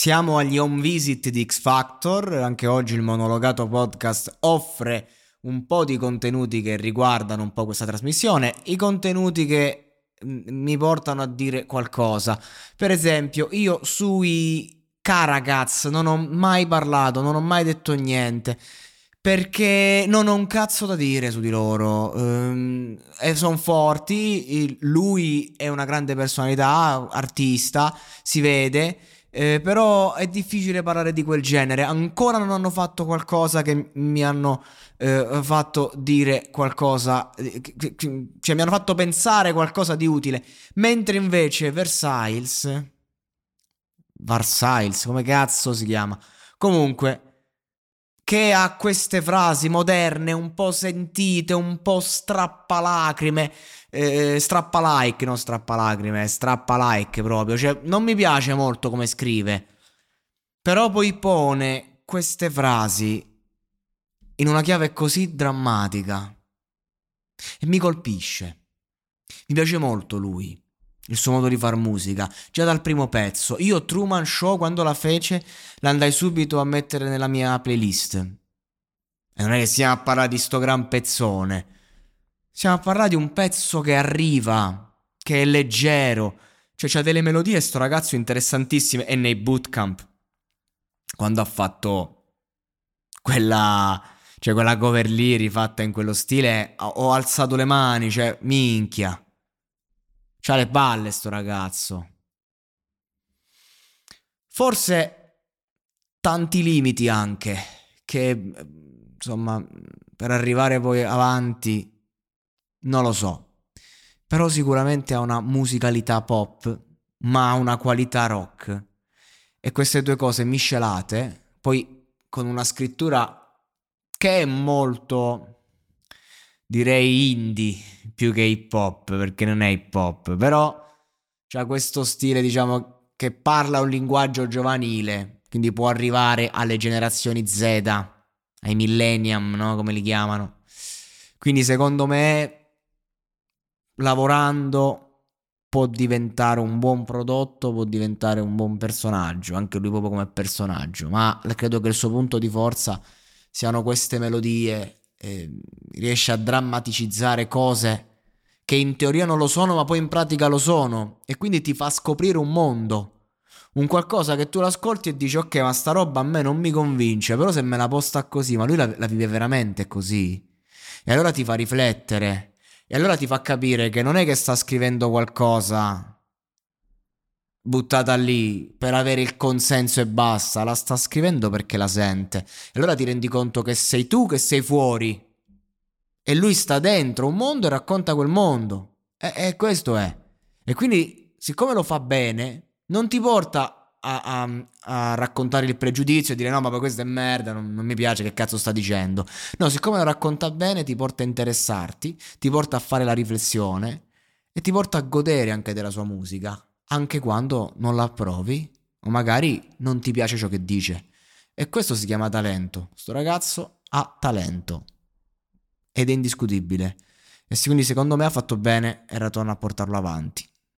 Siamo agli home visit di X Factor, anche oggi il monologato podcast offre un po' di contenuti che riguardano un po' questa trasmissione, i contenuti che mm, mi portano a dire qualcosa. Per esempio, io sui Caragaz non ho mai parlato, non ho mai detto niente. Perché non ho un cazzo da dire su di loro. Um, sono forti. Lui è una grande personalità, artista, si vede. Eh, però è difficile parlare di quel genere. Ancora non hanno fatto qualcosa che mi hanno eh, fatto dire qualcosa, eh, cioè mi hanno fatto pensare qualcosa di utile. Mentre invece Versailles, Versailles, come cazzo si chiama? Comunque, che ha queste frasi moderne, un po' sentite, un po' strappalacrime eh, strappa like, non strappa lacrime, strappa like proprio. Cioè, non mi piace molto come scrive. Però poi pone queste frasi in una chiave così drammatica. E mi colpisce. Mi piace molto lui. Il suo modo di far musica, già dal primo pezzo. Io Truman Show, quando la fece, l'andai subito a mettere nella mia playlist. E non è che stiamo a parlare di sto gran pezzone. Stiamo a parlare di un pezzo che arriva, che è leggero. Cioè, c'ha delle melodie, sto ragazzo interessantissime. E nei bootcamp, quando ha fatto quella, cioè quella cover lì rifatta in quello stile, ho alzato le mani, cioè, minchia. C'ha le palle sto ragazzo. Forse tanti limiti anche, che insomma, per arrivare poi avanti non lo so. Però sicuramente ha una musicalità pop, ma ha una qualità rock. E queste due cose miscelate, poi con una scrittura che è molto, direi indie più che hip hop, perché non è hip hop, però c'ha questo stile, diciamo, che parla un linguaggio giovanile, quindi può arrivare alle generazioni Z, ai millennium, no? Come li chiamano. Quindi secondo me lavorando può diventare un buon prodotto, può diventare un buon personaggio, anche lui proprio come personaggio, ma credo che il suo punto di forza siano queste melodie, riesce a drammaticizzare cose che in teoria non lo sono, ma poi in pratica lo sono, e quindi ti fa scoprire un mondo. Un qualcosa che tu l'ascolti e dici ok ma sta roba a me non mi convince Però se me la posta così ma lui la, la vive veramente così E allora ti fa riflettere e allora ti fa capire che non è che sta scrivendo qualcosa buttata lì per avere il consenso e basta, la sta scrivendo perché la sente. E allora ti rendi conto che sei tu che sei fuori e lui sta dentro un mondo e racconta quel mondo. E, e questo è. E quindi, siccome lo fa bene, non ti porta a, a, a, raccontare il pregiudizio e dire no ma questo è merda, non, non, mi piace, che cazzo sta dicendo. No, siccome lo racconta bene ti porta a interessarti, ti porta a fare la riflessione e ti porta a godere anche della sua musica, anche quando non la approvi o magari non ti piace ciò che dice. E questo si chiama talento. Sto ragazzo ha talento ed è indiscutibile. E quindi secondo me ha fatto bene e ragione a portarlo avanti.